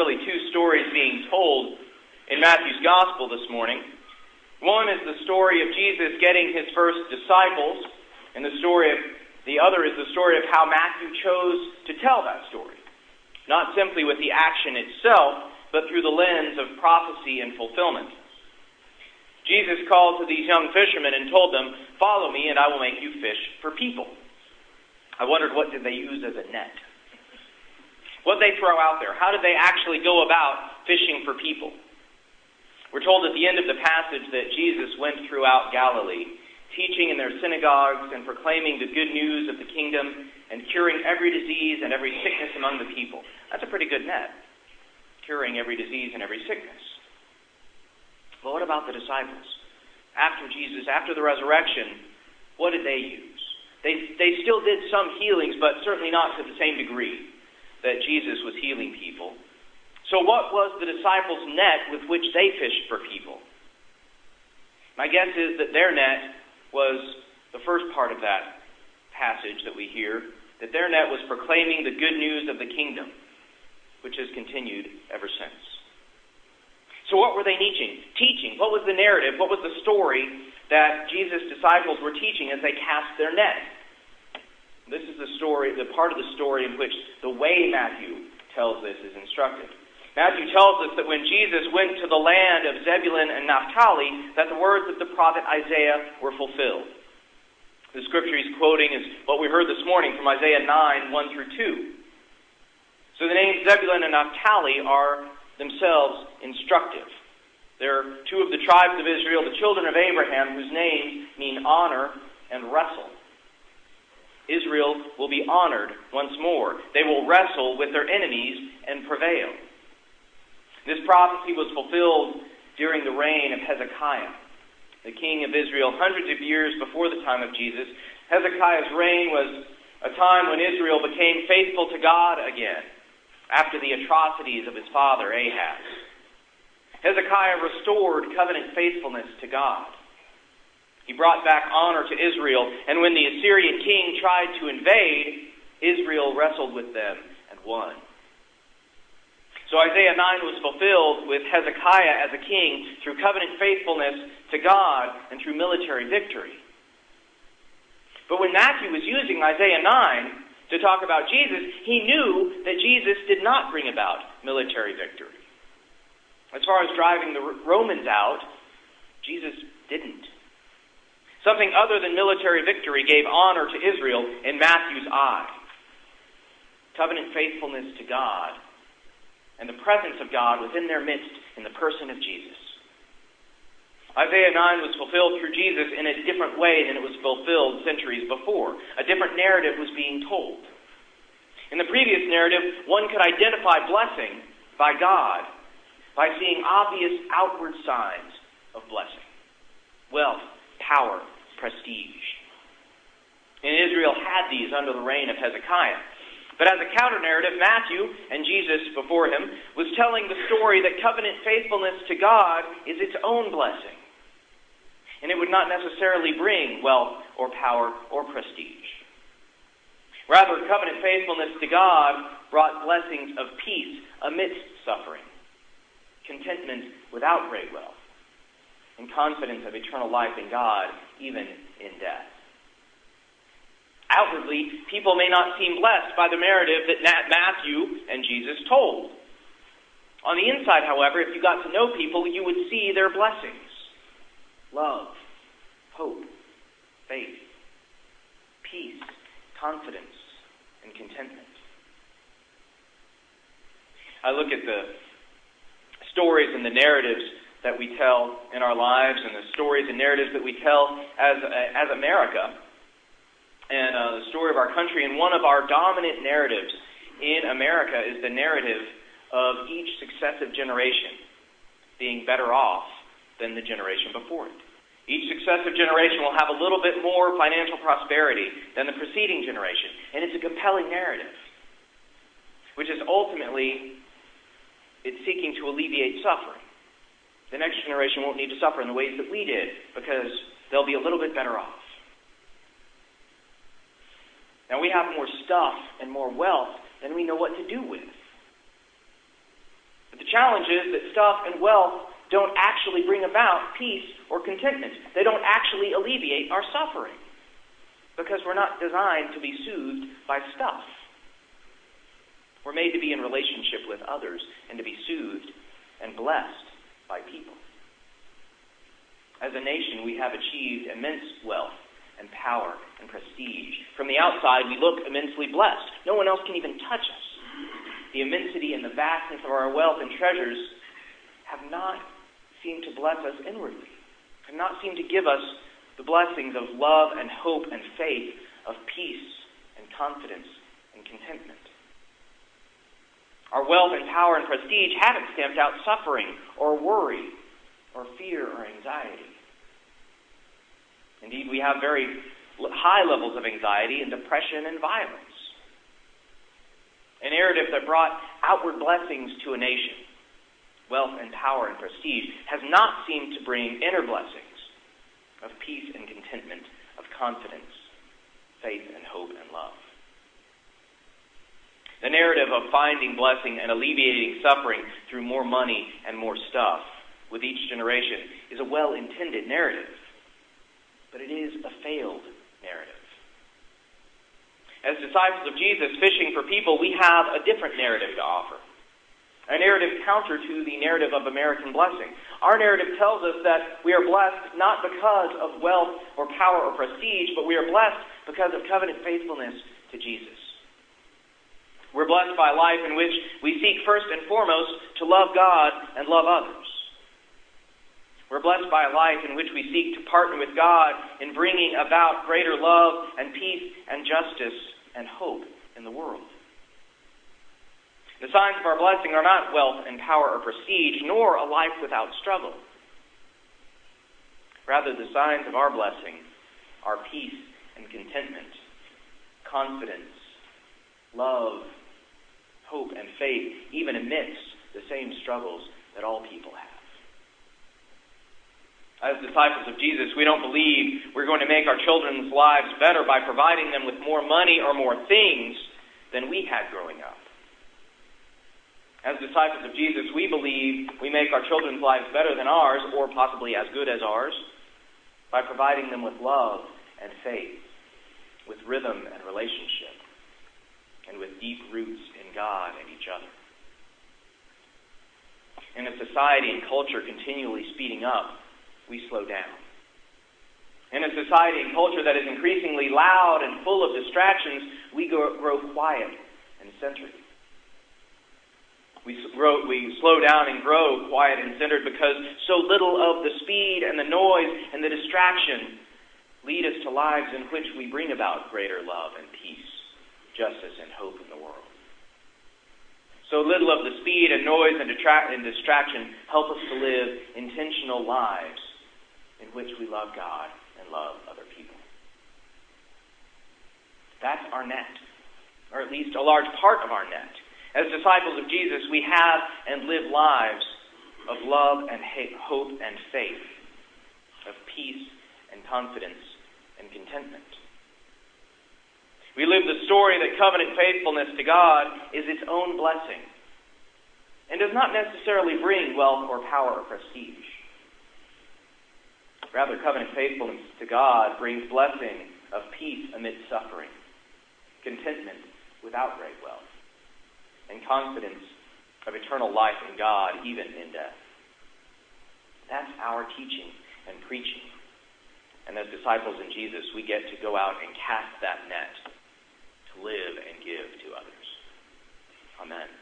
really two stories being told in Matthew's Gospel this morning. One is the story of Jesus getting his first disciples, and the story of the other is the story of how Matthew chose to tell that story. Not simply with the action itself, but through the lens of prophecy and fulfillment. Jesus called to these young fishermen and told them, Follow me, and I will make you fish for people. I wondered what did they use as a net? What they throw out there? How did they actually go about fishing for people? We're told at the end of the passage that Jesus went throughout Galilee, teaching in their synagogues and proclaiming the good news of the kingdom and curing every disease and every sickness among the people. That's a pretty good net, curing every disease and every sickness. But what about the disciples? After Jesus, after the resurrection, what did they use? They, they still did some healings, but certainly not to the same degree that Jesus was healing people. So, what was the disciples' net with which they fished for people? My guess is that their net was the first part of that passage that we hear, that their net was proclaiming the good news of the kingdom, which has continued ever since. So, what were they teaching? Teaching. What was the narrative? What was the story that Jesus' disciples were teaching as they cast their net? This is the story, the part of the story in which the way Matthew tells this is instructive. Matthew tells us that when Jesus went to the land of Zebulun and Naphtali, that the words of the prophet Isaiah were fulfilled. The scripture he's quoting is what we heard this morning from Isaiah 9, 1 through 2. So the names Zebulun and Naphtali are themselves instructive. They're two of the tribes of Israel, the children of Abraham, whose names mean honor and wrestle. Israel will be honored once more. They will wrestle with their enemies and prevail. This prophecy was fulfilled during the reign of Hezekiah, the king of Israel, hundreds of years before the time of Jesus. Hezekiah's reign was a time when Israel became faithful to God again after the atrocities of his father Ahaz. Hezekiah restored covenant faithfulness to God. He brought back honor to Israel, and when the Assyrian king tried to invade, Israel wrestled with them and won. So Isaiah 9 was fulfilled with Hezekiah as a king through covenant faithfulness to God and through military victory. But when Matthew was using Isaiah 9 to talk about Jesus, he knew that Jesus did not bring about military victory. As far as driving the Romans out, Jesus didn't. Something other than military victory gave honor to Israel in Matthew's eye. Covenant faithfulness to God and the presence of God within their midst in the person of Jesus. Isaiah 9 was fulfilled through Jesus in a different way than it was fulfilled centuries before. A different narrative was being told. In the previous narrative, one could identify blessing by God by seeing obvious outward signs of blessing wealth, power, prestige. And Israel had these under the reign of Hezekiah. But as a counter narrative, Matthew, and Jesus before him, was telling the story that covenant faithfulness to God is its own blessing. And it would not necessarily bring wealth or power or prestige. Rather, covenant faithfulness to God brought blessings of peace amidst suffering, contentment without great wealth, and confidence of eternal life in God, even in death. Outwardly, people may not seem blessed by the narrative that Matthew and Jesus told. On the inside, however, if you got to know people, you would see their blessings love, hope, faith, peace, confidence, and contentment. I look at the stories and the narratives that we tell in our lives and the stories and narratives that we tell as, as America and uh, the story of our country. And one of our dominant narratives in America is the narrative of each successive generation being better off than the generation before it. Each successive generation will have a little bit more financial prosperity than the preceding generation. And it's a compelling narrative, which is ultimately it's seeking to alleviate suffering the next generation won't need to suffer in the ways that we did because they'll be a little bit better off. Now, we have more stuff and more wealth than we know what to do with. But the challenge is that stuff and wealth don't actually bring about peace or contentment. They don't actually alleviate our suffering because we're not designed to be soothed by stuff. We're made to be in relationship with others and to be soothed and blessed by people. As a nation, we have achieved immense wealth and power and prestige. From the outside, we look immensely blessed. No one else can even touch us. The immensity and the vastness of our wealth and treasures have not seemed to bless us inwardly, have not seemed to give us the blessings of love and hope and faith, of peace and confidence and contentment. Our wealth and power and prestige haven't stamped out suffering or worry or fear or anxiety. Indeed, we have very high levels of anxiety and depression and violence. A narrative that brought outward blessings to a nation, wealth and power and prestige, has not seemed to bring inner blessings of peace and contentment, of confidence, faith and hope and love. The narrative of finding blessing and alleviating suffering through more money and more stuff with each generation is a well intended narrative, but it is a failed narrative. As disciples of Jesus fishing for people, we have a different narrative to offer. A narrative counter to the narrative of American blessing. Our narrative tells us that we are blessed not because of wealth or power or prestige, but we are blessed because of covenant faithfulness to Jesus. We're blessed by a life in which we seek first and foremost to love God and love others. We're blessed by a life in which we seek to partner with God in bringing about greater love and peace and justice and hope in the world. The signs of our blessing are not wealth and power or prestige, nor a life without struggle. Rather, the signs of our blessing are peace and contentment, confidence, love, hope, and faith, even amidst the same struggles that all people have. As disciples of Jesus, we don't believe we're going to make our children's lives better by providing them with more money or more things than we had growing up. As disciples of Jesus, we believe we make our children's lives better than ours, or possibly as good as ours, by providing them with love and faith, with rhythm and relationship, and with deep roots God and each other. In a society and culture continually speeding up, we slow down. In a society and culture that is increasingly loud and full of distractions, we grow, grow quiet and centered. We, grow, we slow down and grow quiet and centered because so little of the speed and the noise and the distraction lead us to lives in which we bring about greater love and peace, justice and hope in the world. So little of the speed and noise and, detract- and distraction help us to live intentional lives in which we love God and love other people. That's our net, or at least a large part of our net. As disciples of Jesus, we have and live lives of love and hope and faith, of peace and confidence and contentment. We live the story that covenant faithfulness to God is its own blessing and does not necessarily bring wealth or power or prestige. Rather, covenant faithfulness to God brings blessing of peace amidst suffering, contentment without great wealth, and confidence of eternal life in God even in death. That's our teaching and preaching. And as disciples in Jesus, we get to go out and cast that net to live and give to others. Amen.